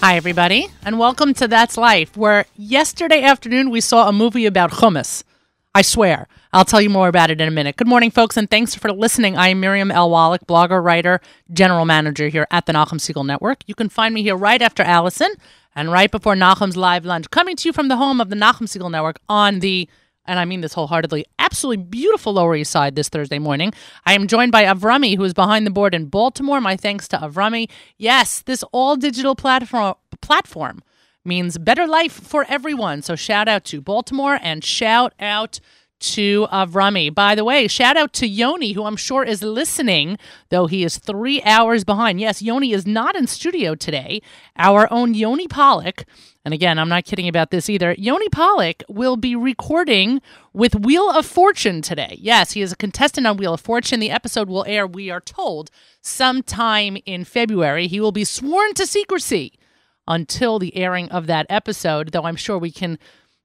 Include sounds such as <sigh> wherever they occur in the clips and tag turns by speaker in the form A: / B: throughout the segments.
A: Hi, everybody, and welcome to That's Life, where yesterday afternoon we saw a movie about hummus. I swear. I'll tell you more about it in a minute. Good morning, folks, and thanks for listening. I am Miriam L. Wallach, blogger, writer, general manager here at the Nachum Segal Network. You can find me here right after Allison and right before Nachum's live lunch, coming to you from the home of the Nachum Segal Network on the and I mean this wholeheartedly, absolutely beautiful Lower East Side this Thursday morning. I am joined by Avrami, who is behind the board in Baltimore. My thanks to Avrami. Yes, this all digital platform platform means better life for everyone. So shout out to Baltimore and shout out to Avrami. By the way, shout out to Yoni, who I'm sure is listening, though he is three hours behind. Yes, Yoni is not in studio today. Our own Yoni Pollock and again, I'm not kidding about this either. Yoni Pollock will be recording with Wheel of Fortune today. Yes, he is a contestant on Wheel of Fortune. The episode will air, we are told, sometime in February. He will be sworn to secrecy until the airing of that episode, though I'm sure we can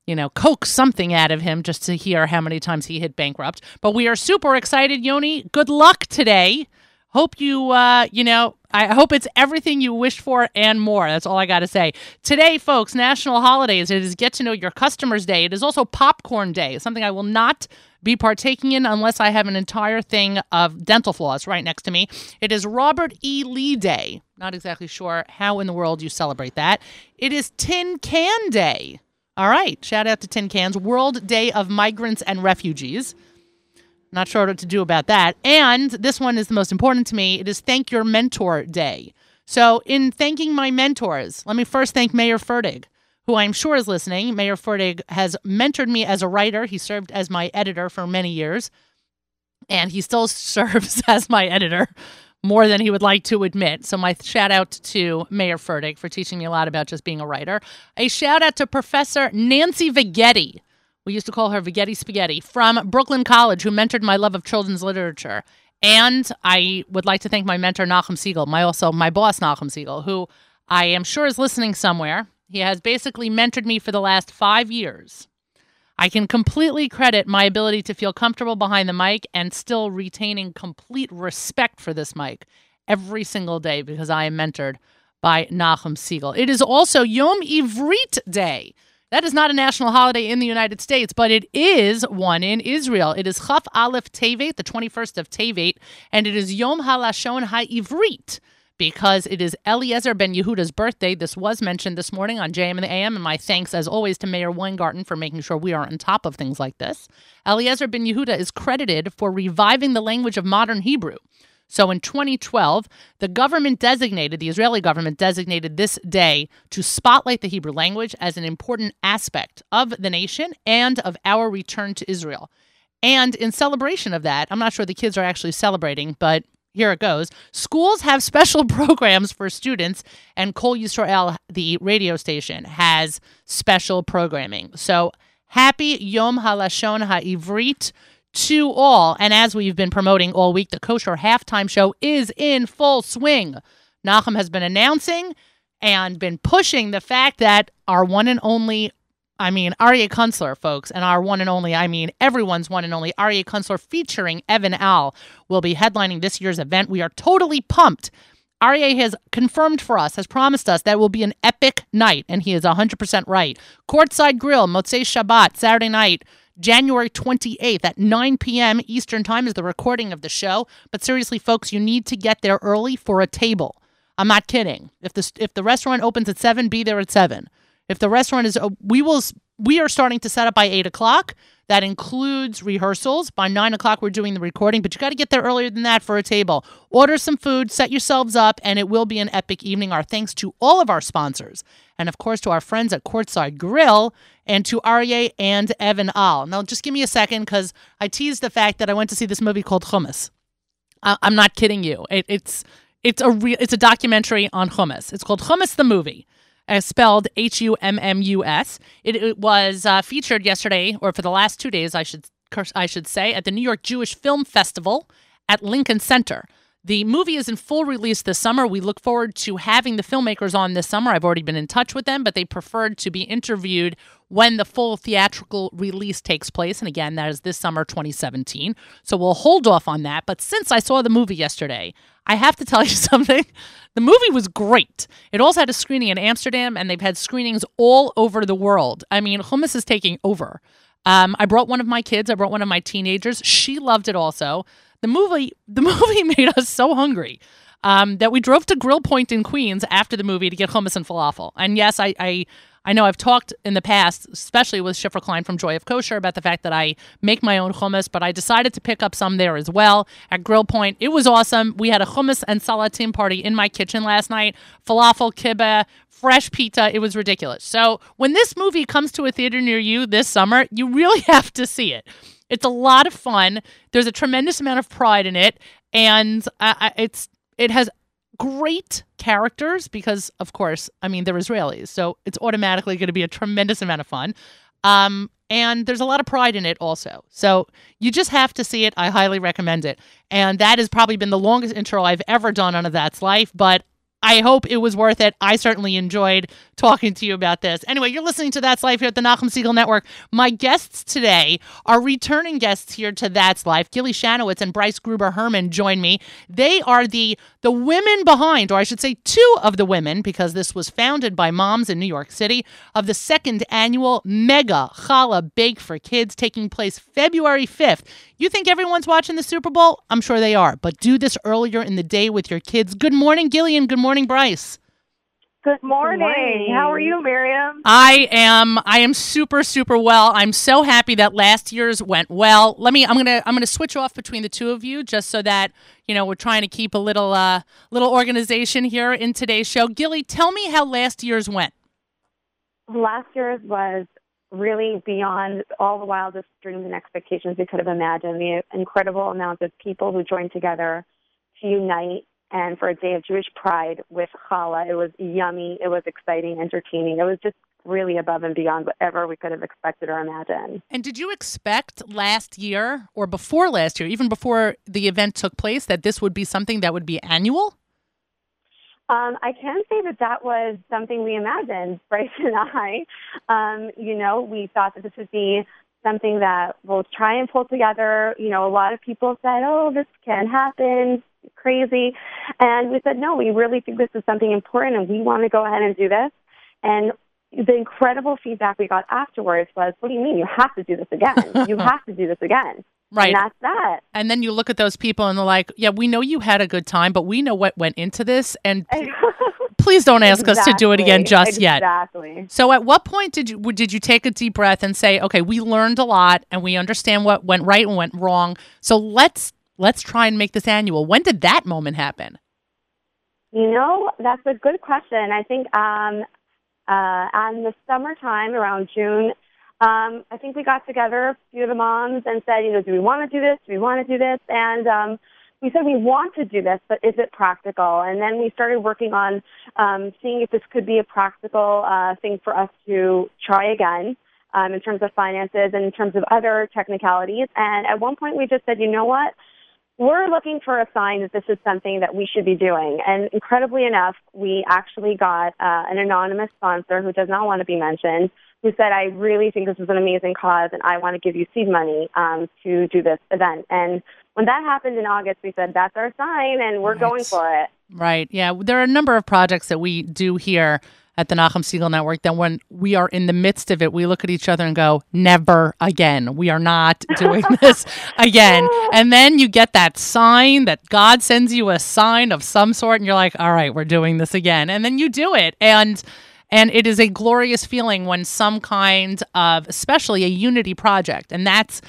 A: you know, coax something out of him just to hear how many times he hit bankrupt. But we are super excited, Yoni. Good luck today. Hope you, uh, you know, I hope it's everything you wished for and more. That's all I got to say. Today, folks, national holidays. It is Get to Know Your Customers Day. It is also Popcorn Day, something I will not be partaking in unless I have an entire thing of dental floss right next to me. It is Robert E. Lee Day. Not exactly sure how in the world you celebrate that. It is Tin Can Day. All right. Shout out to Tin Cans. World Day of Migrants and Refugees. Not sure what to do about that. And this one is the most important to me. It is Thank Your Mentor Day. So, in thanking my mentors, let me first thank Meir Fertig, who I'm sure is listening. Meir Fertig has mentored me as a writer. He served as my editor for many years, and he still <laughs> serves as my editor more than he would like to admit. So, my shout out to Meir Fertig for teaching me a lot about just being a writer. A shout out to Professor Nancy Vighetti we used to call her Vighetti Spaghetti, from Brooklyn College, who mentored my love of children's literature. And I would like to thank my mentor, Nachum Segal, my also my boss, Nachum Segal, who I am sure is listening somewhere. He has basically mentored me for the last five years. I can completely credit my ability to feel comfortable behind the mic and still retaining complete respect for this mic every single day because I am mentored by Nachum Segal. It is also Yom Ivrit Day. That is not a national holiday in the United States, but it is one in Israel. It is Chaf Aleph Tevet, the 21st of Tevet, and it is Yom HaLashon HaIvrit because it is Eliezer ben Yehuda's birthday. This was mentioned this morning on JM and the AM, and my thanks, as always, to Meir Weingarten for making sure we are on top of things like this. Eliezer ben Yehuda is credited for reviving the language of modern Hebrew. So in 2012, the government designated, the Israeli government designated this day to spotlight the Hebrew language as an important aspect of the nation and of our return to Israel. And in celebration of that, I'm not sure the kids are actually celebrating, but here it goes. Schools have special <laughs> programs for students, and Kol Yisrael, the radio station, has special programming. So happy Yom HaLashon HaIvrit to all. And as we've been promoting all week, the kosher halftime show is in full swing. Nachum has been announcing and been pushing the fact that our one and only, I mean, Aryeh Kunstler, folks, and our one and only, I mean, everyone's one and only Aryeh Kunstler featuring Evan Al will be headlining this year's event. We are totally pumped. Aryeh has confirmed for us, has promised us that will be an epic night, and he is 100% right. Courtside Grill, Motzei Shabbat, Saturday night, January 28th at 9 p.m. Eastern Time is the recording of the show. But seriously, folks, you need to get there early for a table. I'm not kidding. If the if the restaurant opens at seven, be there at seven. If the restaurant is, we will we are starting to set up by eight o'clock. That includes rehearsals. By nine o'clock, we're doing the recording, but you got to get there earlier than that for a table. Order some food, set yourselves up, and it will be an epic evening. Our thanks to all of our sponsors, and of course to our friends at Courtside Grill, and to Aryeh and Evan Al. Now, just give me a second because I teased the fact that I went to see this movie called Hummus. I- am not kidding you. It- it's it's a real it's a documentary on hummus. It's called Hummus the movie uh, spelled H U M M U S. It, it was uh, featured yesterday, or for the last two days, I should I should say, at the New York Jewish Film Festival at Lincoln Center. The movie is in full release this summer. We look forward to having the filmmakers on this summer. I've already been in touch with them, but they preferred to be interviewed when the full theatrical release takes place. And again, that is this summer 2017. So we'll hold off on that. But since I saw the movie yesterday, I have to tell you <laughs> something. The movie was great. It also had a screening in Amsterdam, and they've had screenings all over the world. I mean, hummus is taking over. Um, I brought one of my kids. I brought one of my teenagers. She loved it also. The movie, <laughs> the movie made us so hungry um, that we drove to Grill Point in Queens after the movie to get hummus and falafel. And yes, I, I I know I've talked in the past, especially with Shifra Klein from Joy of Kosher, about the fact that I make my own hummus, but I decided to pick up some there as well at Grill Point. It was awesome. We had a hummus and salatim party in my kitchen last night. Falafel, kibbeh, fresh pita. It was ridiculous. So when this movie comes to a theater near you this summer, you really <laughs> have to see it. It's a lot of fun. There's a tremendous amount of pride in it, and uh, it's it has great characters because, of course, I mean, they're Israelis. So it's automatically going to be a tremendous amount of fun. Um, and there's a lot of pride in it also. So you just have to see it. I highly recommend it. And that has probably been the longest intro I've ever done on a That's Life, but I hope it was worth it. I certainly enjoyed talking to you about this. Anyway, you're listening to That's Life here at the Nachum Segal Network. My guests today are returning guests here to That's Life. Gilly Shanowitz and Bryce Gruber Herman join me. They are the the women behind, or I should say, two of the women, because this was founded by moms in New York City, of the second annual Mega Challah Bake for Kids taking place February 5th. You think everyone's watching the Super Bowl? I'm sure they are, but do this earlier in the day with your kids. Good morning, Gillian. Good morning, Bryce.
B: Good morning. Bryce. Good morning. How are you, Miriam?
A: I am I am super super well. I'm so happy that last year's went well. Let me I'm going to I'm going to switch off between the two of you just so that, you know, we're trying to keep a little uh little organization here in today's show. Gilly, tell me how last year's went.
B: Last year's was really beyond all the wildest dreams and expectations we could have imagined. The incredible amount of people who joined together to unite and for a day of Jewish pride with challah. It was yummy, it was exciting, entertaining. It was just really above and beyond whatever we could have expected or imagined.
A: And did you expect last year or before last year, even before the event took place, that this would be something that would be annual?
B: Um, I can say that that was something we imagined, <laughs> Bryce and I. Um, you know, we thought that this would be something that we'll try and pull together. You know, a lot of people said, oh, this can happen crazy. And we said, no, we really think this is something important and we want to go ahead and do this. And the incredible feedback we got afterwards was, what do you mean? You have to do this again. <laughs> you have to do this again.
A: Right.
B: And that's that.
A: And then you look at those people and they're like, yeah, we know you had a good time, but we know what went into this. And <laughs> please don't ask exactly. us to do it again just
B: exactly.
A: yet.
B: Exactly.
A: So at what point did you did you take a deep breath and say, okay, we learned a lot and we understand what went right and went wrong. So let's let's try and make this annual. When did that moment happen?
B: You know, that's a good question. I think um, uh, on the summertime around June, um, I think we got together, a few of the moms, and said, you know, do we want to do this? Do we want to do this? And um, we said we want to do this, but is it practical? And then we started working on um, seeing if this could be a practical uh, thing for us to try again. Um, in terms of finances and in terms of other technicalities. And at one point, we just said, you know what? We're looking for a sign that this is something that we should be doing. And incredibly enough, we actually got uh, an anonymous sponsor who does not want to be mentioned, who said, I really think this is an amazing cause and I want to give you seed money um, to do this event. And when that happened in August, we said, that's our sign and we're right. going for it.
A: Right. Yeah. There are a number of projects that we do here at the Nachum Segal Network that when we are in the midst of it, we look at each other and go, never again. We are not <laughs> doing this again. And then you get that sign that God sends you a sign of some sort, and you're like, all right, we're doing this again. And then you do it. And and it is a glorious feeling when some kind of especially a unity project and that's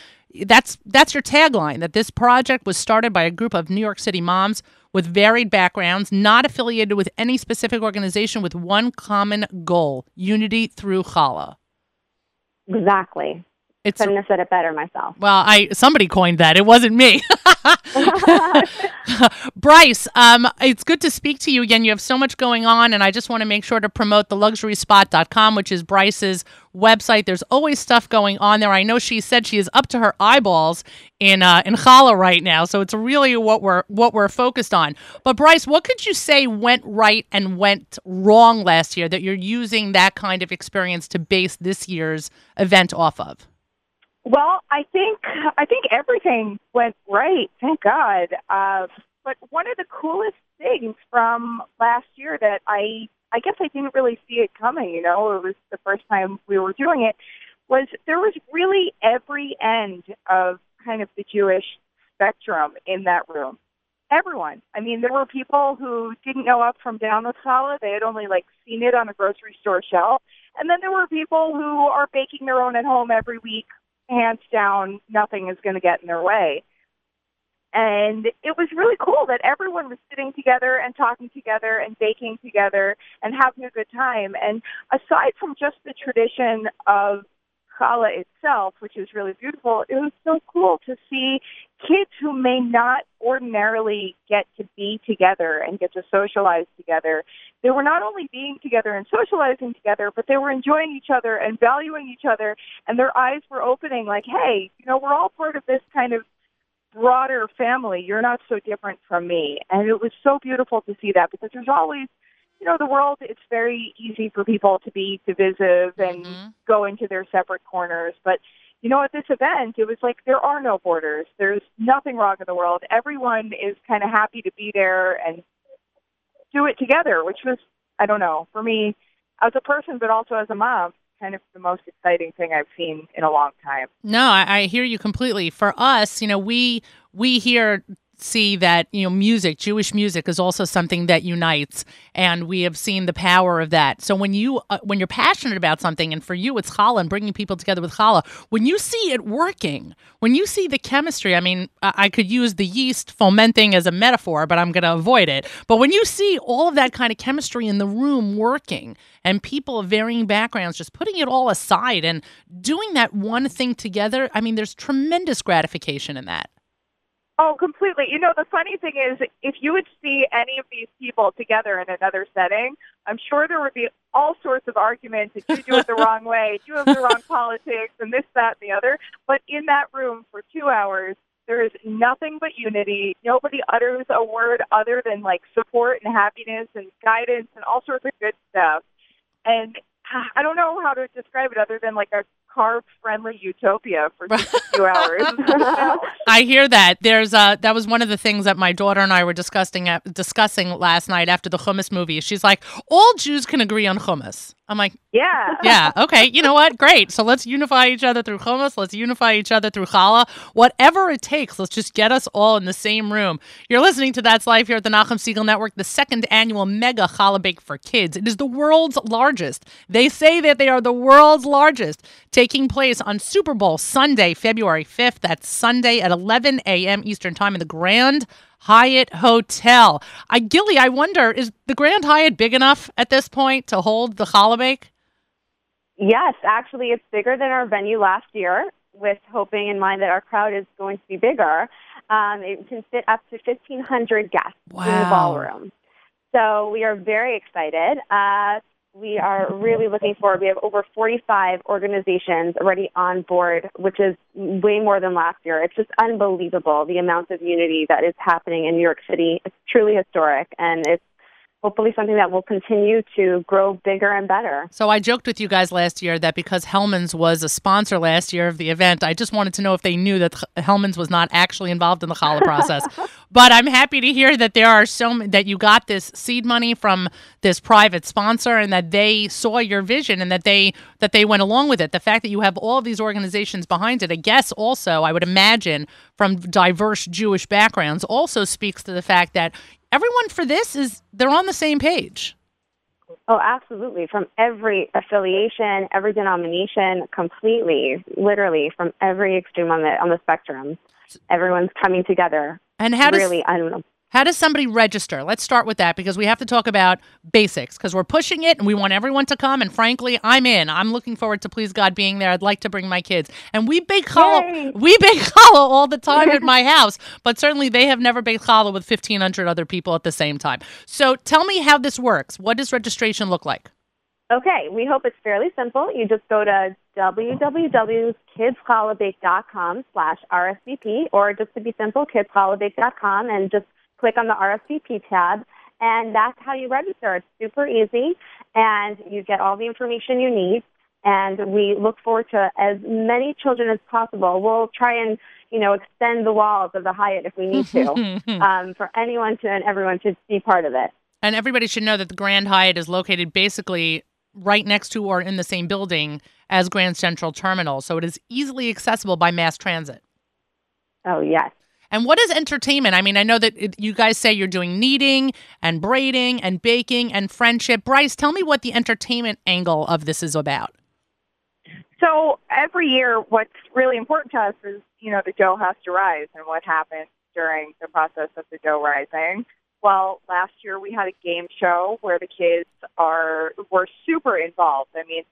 A: that's that's your tagline that this project was started by a group of New York City moms with varied backgrounds, not affiliated with any specific organization, with one common goal unity through challah.
B: Exactly. It's, Couldn't have said it better myself.
A: Well, I somebody coined that. It wasn't me. <laughs> Bryce, um, it's good to speak to you again. You have so much going on, and I just want to make sure to promote the luxuryspot.com, which is Bryce's website. There's always stuff going on there. I know she said she is up to her eyeballs in uh, in challah right now, so it's really what we're what we're focused on. But Bryce, what could you say went right and went wrong last year that you're using that kind of experience to base this year's event off of?
C: Well, I think I think everything went right. Thank God. Uh, But one of the coolest things from last year that I I guess I didn't really see it coming, you know, it was the first time we were doing it, was there was really every end of kind of the Jewish spectrum in that room. Everyone. I mean, there were people who didn't know up from down with challah. They had only like seen it on a grocery store shelf. And then there were people who are baking their own at home every week, hands down, nothing is going to get in their way. And it was really cool that everyone was sitting together and talking together and baking together and having a good time. And aside from just the tradition of challah itself, which is really beautiful, it was so cool to see kids who may not ordinarily get to be together and get to socialize together. They were not only being together and socializing together, but they were enjoying each other and valuing each other, and their eyes were opening like, hey, you know, we're all part of this kind of broader family. You're not so different from me. And it was so beautiful to see that because there's always, you know, the world, it's very easy for people to be divisive and mm-hmm. go into their separate corners. But, you know, at this event, it was like there are no borders. There's nothing wrong in the world. Everyone is kind of happy to be there and do it together, which was, I don't know, for me as a person, but also as a mom, kind of the most exciting thing I've seen in a long time.
A: No, I, I hear you completely. For us, you know, we we hear see that you know music jewish music is also something that unites and we have seen the power of that. So when you uh, when you're passionate about something and for you it's challah and bringing people together with challah when you see it working when you see the chemistry i mean i could use the yeast fomenting as a metaphor but i'm going to avoid it. But when you see all of that kind of chemistry in the room working and people of varying backgrounds just putting it all aside and doing that one thing together i mean there's tremendous gratification in that
C: Oh, completely. You know, the funny thing is, if you would see any of these people together in another setting, I'm sure there would be all sorts of arguments that you do it the <laughs> wrong way, you have the wrong politics, and this, that, and the other. But in that room for two hours, there is nothing but unity. Nobody utters a word other than like support and happiness and guidance and all sorts of good stuff. And ah, I don't know how to describe it other than like a carb friendly utopia for just a few hours. <laughs> <laughs>
A: I hear that. There's uh that was one of the things that my daughter and I were discussing uh, discussing last night after the hummus movie. She's like, all Jews can agree on hummus. I'm like,
C: yeah,
A: yeah, okay. You know what? Great. So let's unify each other through hummus. Let's unify each other through challah. Whatever it takes. Let's just get us all in the same room. You're listening to That's Life here at the Nachum Segal Network, the second annual mega challah bake for kids. It is the world's largest. They say that they are the world's largest, taking place on Super Bowl Sunday, February 5th. That's Sunday at 11 a.m. Eastern Time in the Grand Hyatt Hotel. I Gilly, I wonder, is the Grand Hyatt big enough at this point to hold the challah?
B: Yes, actually, it's bigger than our venue last year. With hoping in mind that our crowd is going to be bigger, um, it can fit up to 1,500 guests wow. in the ballroom. So we are very excited. Uh, we are really looking forward. We have over 45 organizations already on board, which is way more than last year. It's just unbelievable the amount of unity that is happening in New York City. It's truly historic, and it's hopefully something that will continue to grow bigger and better.
A: So I joked with you guys last year that because Hellmann's was a sponsor last year of the event, I just wanted to know if they knew that Hellmann's was not actually involved in the challah <laughs> process. but I'm happy to hear that there are so that you got this seed money from this private sponsor and that they saw your vision and that they that they went along with it. The fact that you have all of these organizations behind it, I guess also I would imagine from diverse Jewish backgrounds also speaks to the fact that everyone for this is they're on the same page.
B: Oh, absolutely. From every affiliation, every denomination, completely, literally, from every extreme on the on the spectrum, everyone's coming together.
A: And how does
B: really, I don't know.
A: How does somebody register? Let's start with that because we have to talk about basics because we're pushing it and we want everyone to come. And frankly, I'm in. I'm looking forward to please God being there. I'd like to bring my kids. And we bake challah. We bake <laughs> challah all the time at <laughs> my house, but certainly they have never baked challah with 1,500 other people at the same time. So tell me how this works. What does registration look like?
B: Okay, we hope it's fairly simple. You just go to www.kidschallahbake.com slash RSVP, or just to be simple, kidschallahbake.com, and just click on the RSVP tab, and that's how you register. It's super easy, and you get all the information you need. and we look forward to as many children as possible. We'll try and you know extend the walls of the Hyatt if we need to, <laughs> um, for anyone to and everyone to be part of it.
A: And everybody should know that the Grand Hyatt is located basically right next to or in the same building as Grand Central Terminal, so it is easily accessible by mass transit.
B: Oh yes.
A: And what is entertainment? I mean, I know that it, you guys say you're doing kneading and braiding and baking and friendship. Bryce, tell me what the entertainment angle of this is about.
C: So every year, what's really important to us is, you know, the dough has to rise and what happens during the process of the dough rising. Well, last year we had a game show where the kids are were super involved. I mean,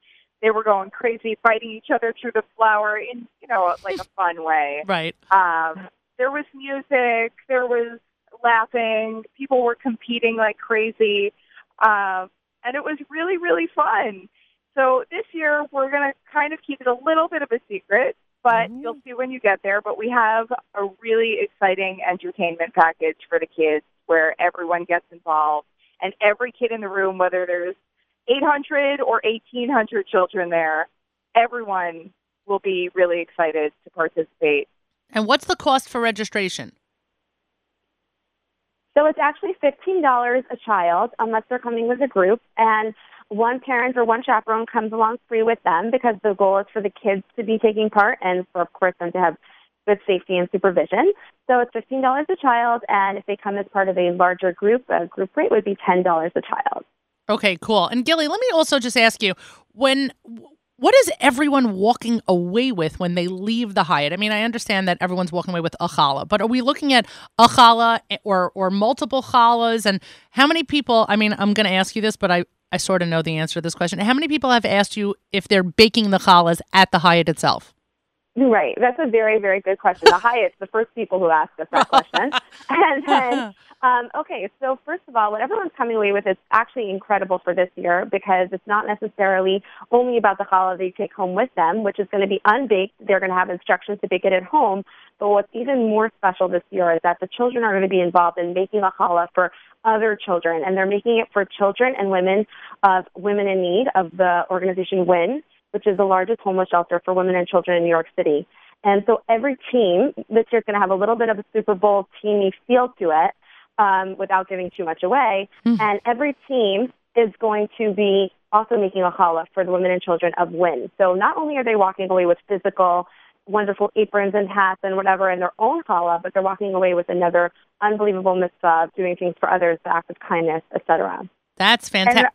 C: they were going crazy, fighting each other through the flour in, you know, like a <laughs> fun way.
A: Right.
C: Um, there was music, there was laughing, people were competing like crazy, um, and it was really, really fun. So this year we're going to kind of keep it a little bit of a secret, but
A: Ooh.
C: you'll see when you get there. But we have a really exciting entertainment package for the kids where everyone gets involved, and every kid in the room, whether there's 800 or 1,800 children there, everyone will be really excited to participate.
A: And what's the cost for registration?
B: So it's actually $15 a child unless they're coming with a group. And one parent or one chaperone comes along free with them because the goal is for the kids to be taking part and for, of course, them to have good safety and supervision. So it's $15 a child. And if they come as part of a larger group, a group rate would be $10 a child.
A: Okay, cool. And Gilly, let me also just ask you when what is everyone walking away with when they leave the Hyatt? I mean, I understand that everyone's walking away with a challah, but are we looking at a challah or or multiple challahs? And how many people? I mean, I'm going to ask you this, but I I sort of know the answer to this question. How many people have asked you if they're baking the challahs at the Hyatt itself?
B: Right. That's a very, very good question. The Hyatt's the first people who ask us that question. <laughs> and then, um, okay, so first of all, what everyone's coming away with is actually incredible for this year because it's not necessarily only about the challah they take home with them, which is going to be unbaked. They're going to have instructions to bake it at home. But what's even more special this year is that the children are going to be involved in making a challah for other children, and they're making it for children and women of women in need of the organization WIN which is the largest homeless shelter for women and children in New York City. And so every team this year is going to have a little bit of a Super Bowl teamy feel to it um, without giving too much away.
A: Mm.
B: And every team is going to be also making a challah for the women and children of WIN. So not only are they walking away with physical, wonderful aprons and hats and whatever in their own challah, but they're walking away with another unbelievable mitzvah of doing things for others, the act of kindness, etc.
A: That's fantastic.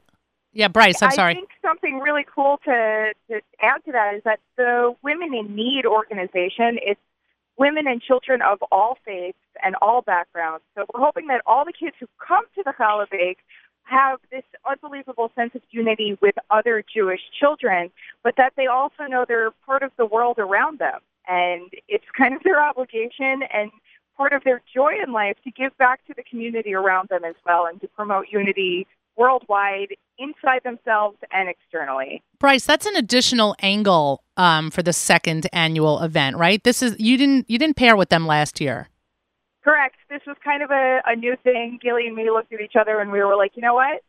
A: Yeah, Bryce, I'm sorry.
C: I think something really cool to, to add to that is that the Women in Need organization is women and children of all faiths and all backgrounds. So we're hoping that all the kids who come to the Challah Bake have this unbelievable sense of unity with other Jewish children, but that they also know they're part of the world around them. And it's kind of their obligation and part of their joy in life to give back to the community around them as well and to promote unity worldwide inside themselves and externally.
A: Bryce, that's an additional angle um, for the second annual event, right? This is you didn't you didn't pair with them last year.
C: Correct. This was kind of a, a new thing. Gilly and me looked at each other and we were like, you know what?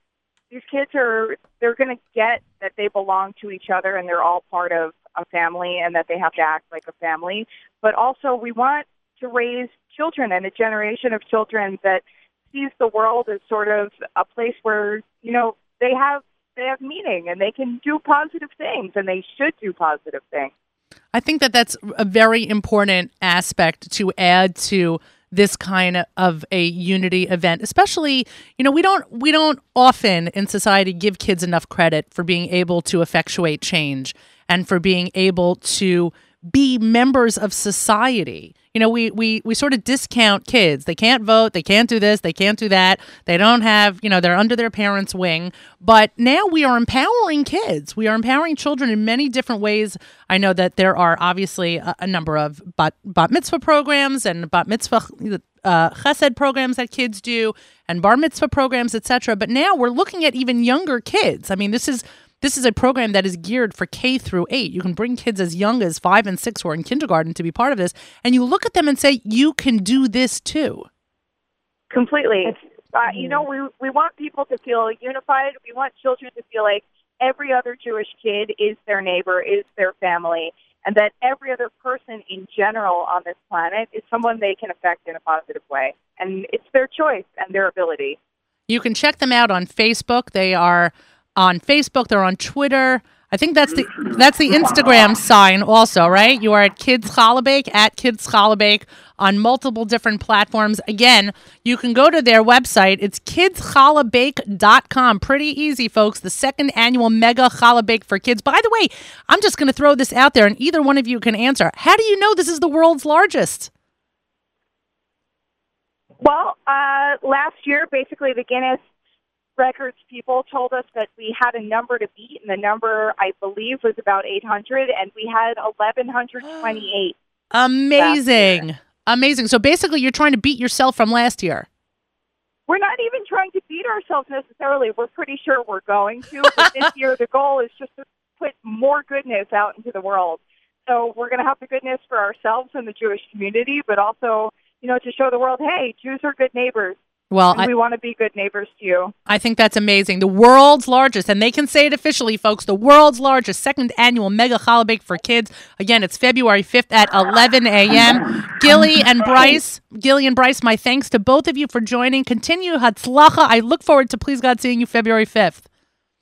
C: These kids are they're going to get that they belong to each other and they're all part of a family and that they have to act like a family. But also, we want to raise children and a generation of children that sees the world as sort of a place where you know they have they have meaning and they can do positive things and they should do positive things.
A: I think that that's a very important aspect to add to this kind of a unity event especially you know we don't we don't often in society give kids enough credit for being able to effectuate change and for being able to be members of society. You know, we we we sort of discount kids. They can't vote, they can't do this, they can't do that. They don't have, you know, they're under their parents' wing. But now we are empowering kids. We are empowering children in many different ways. I know that there are obviously a, a number of bat, bat mitzvah programs and bat mitzvah uh, chesed programs that kids do and bar mitzvah programs, etc. But now we're looking at even younger kids. I mean, this is this is a program that is geared for K through eight. You can bring kids as young as five and six who are in kindergarten to be part of this, and you look at them and say, "You can do this too."
C: Completely. Uh, you know, we we want people to feel unified. We want children to feel like every other Jewish kid is their neighbor, is their family, and that every other person in general on this planet is someone they can affect in a positive way. And it's their choice and their ability.
A: You can check them out on Facebook. They are on Facebook, they're on Twitter. I think that's the that's the Instagram sign also, right? You are at Kids Challah at Kids Challah on multiple different platforms. Again, you can go to their website. It's kidschallahbake.com. Pretty easy, folks. The second annual mega challah for kids. By the way, I'm just going to throw this out there and either one of you can answer. How do you know this is the world's largest?
C: Well, uh, last year, basically, the Guinness records people told us that we had a number to beat, and the number I believe was about 800, and we had 1128. <gasps>
A: Amazing. Amazing. So basically, you're trying to beat yourself from last year.
C: We're not even trying to beat ourselves necessarily. We're pretty sure we're going to, but this <laughs> year the goal is just to put more goodness out into the world. So we're going to have the goodness for ourselves and the Jewish community, but also, you know, to show the world, hey, Jews are good neighbors.
A: Well,
C: I, we want to be good neighbors to you.
A: I think that's amazing. The world's largest, and they can say it officially, folks, the world's largest second annual mega challah bake for kids. Again, it's February 5th at 11 a.m. Gilly and Bryce, Gilly and Bryce, my thanks to both of you for joining. Continue Hatzlacha. I look forward to, please God, seeing you February 5th.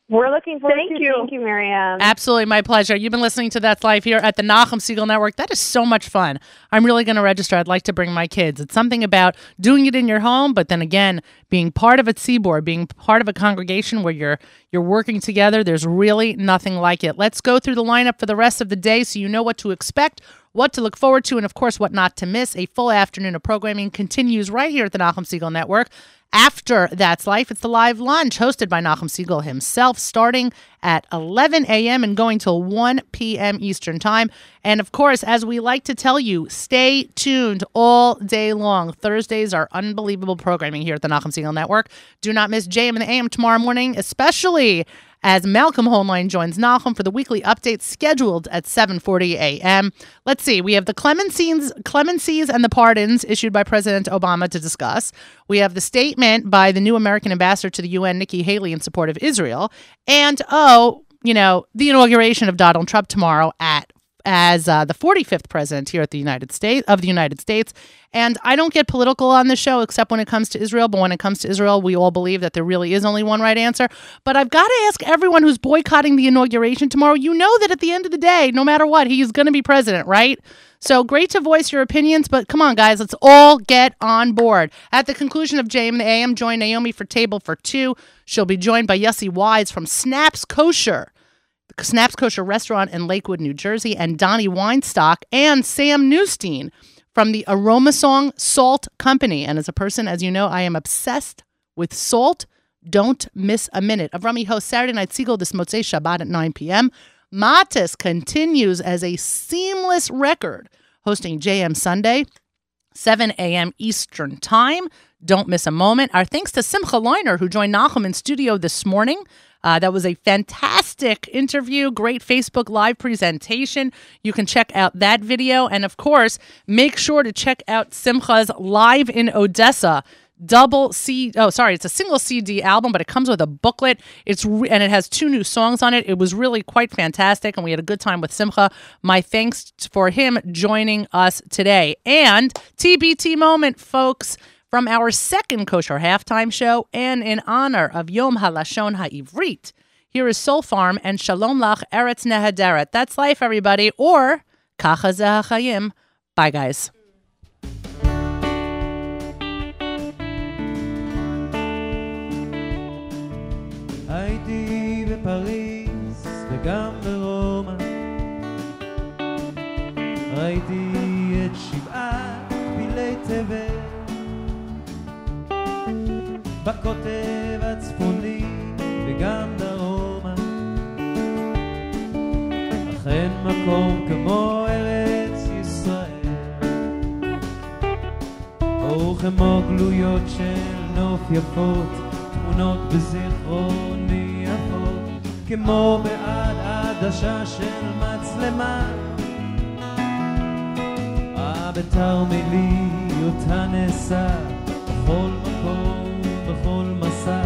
B: We're looking forward
C: Thank
B: to
C: you.
B: Thank you, Miriam.
A: Absolutely, my pleasure. You've been listening to That's Life here at the Nachum Segal Network. That is so much fun. I'm really going to register. I'd like to bring my kids. It's something about doing it in your home, but then again, being part of a seaboard, being part of a congregation where you're you're working together. There's really nothing like it. Let's go through the lineup for the rest of the day so you know what to expect what to look forward to, and of course, what not to miss. A full afternoon of programming continues right here at the Nachum Segal Network. After That's Life, it's the live lunch hosted by Nachum Segal himself, starting at 11 a.m. and going till 1 p.m. Eastern Time. And of course, as we like to tell you, stay tuned all day long. Thursdays are unbelievable programming here at the Nachum Segal Network. Do not miss JM and the AM tomorrow morning, especially as Malcolm Hoenlein joins Nachum for the weekly update scheduled at 7:40 a.m. Let's see, we have the clemencies, clemencies and the pardons issued by President Obama to discuss. We have the statement by the new American ambassador to the UN, Nikki Haley, in support of Israel, and oh, you know, the inauguration of Donald Trump tomorrow at as uh, the 45th president here at the United States of the United States. And I don't get political on this show except when it comes to Israel. But when it comes to Israel, we all believe that there really is only one right answer. But I've got to ask everyone who's boycotting the inauguration tomorrow. You know that at the end of the day, no matter what, he's going to be president, right? So great to voice your opinions, but come on, guys, let's all get on board. At the conclusion of JM the AM, join Naomi for Table for Two. She'll be joined by Yossi Wise from Snaps Kosher. Snaps Kosher Restaurant in Lakewood, New Jersey, and Donnie Weinstock and Sam Newstein from the Aroma Song Salt Company. And as a person, as you know, I am obsessed with salt. Don't miss a minute. of Avrami hosts Saturday Night Segal this Motzei Shabbat at 9 p.m. Matis continues as a seamless record, hosting JM Sunday, 7 a.m. Eastern Time. Don't miss a moment. Our thanks to Simcha Leiner, who joined Nachum in studio this morning. Uh, that was a fantastic interview, great Facebook Live presentation. You can check out that video. And of course, make sure to check out Simcha's Live in Odessa double C. Oh, sorry, it's a single CD album, but it comes with a booklet. It's re- and it has two new songs on it. It was really quite fantastic, and we had a good time with Simcha. My thanks for him joining us today. And TBT moment, folks. From our second kosher halftime show, and in honor of Yom HaLashon HaIvrit, here is Soul Farm and Shalom Lach Eretz Nehaderet. That's life, everybody. Or Kacha Zeh Bye, guys.
D: כמו בעד עדשה של מצלמה אה, בתרמילי אותה נאסר בכל מקום, בכל מסע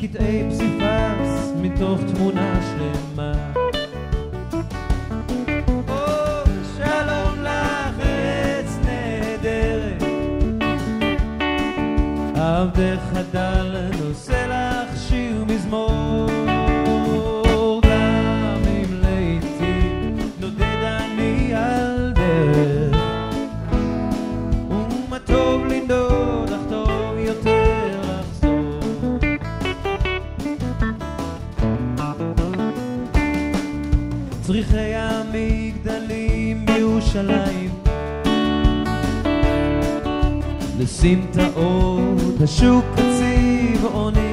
D: קטעי פסיפס מתוך תמונה שלמה. עבדך הדל נושא לך שיר מזמור. צריכי המגדלים בירושלים. לסמטאות השוק הצבעוני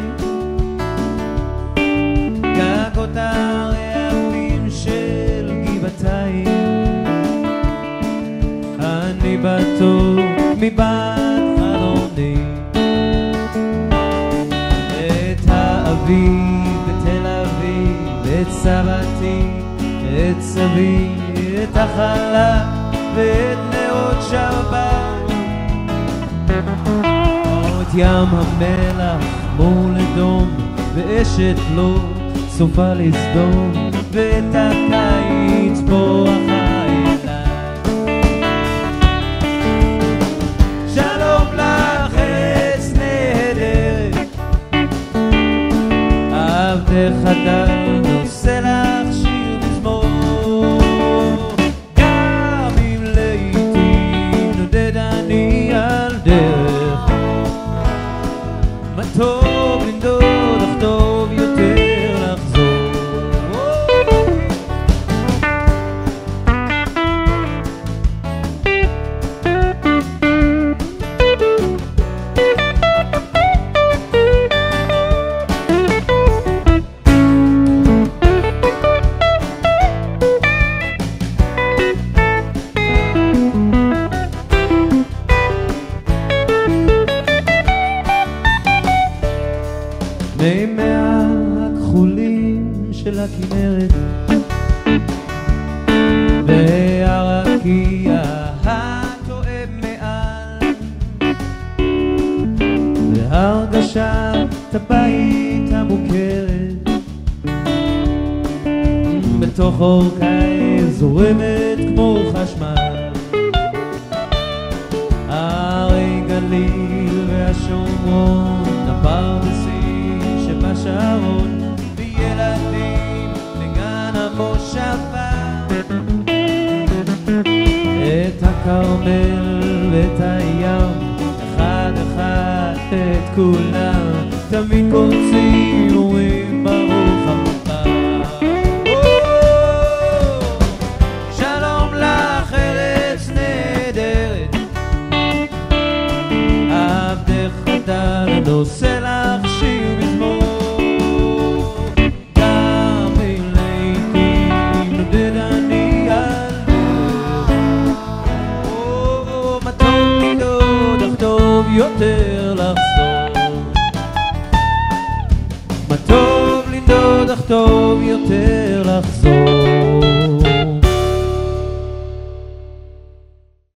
D: גגות הרעפים של גבעתיים. אני בטוח מבת חלוני. את האביב בתל אביב, את סבתי, את סבי, את החלה ואת נאות שבת. את ים המלח מול אדום ואשת לוט סופה לסדום ואת הקיץ נהדרת. עבדך הכרמל ואת הים, אחד אחד את כולם, תמיד קורצים אומרים ברוך טוב יותר.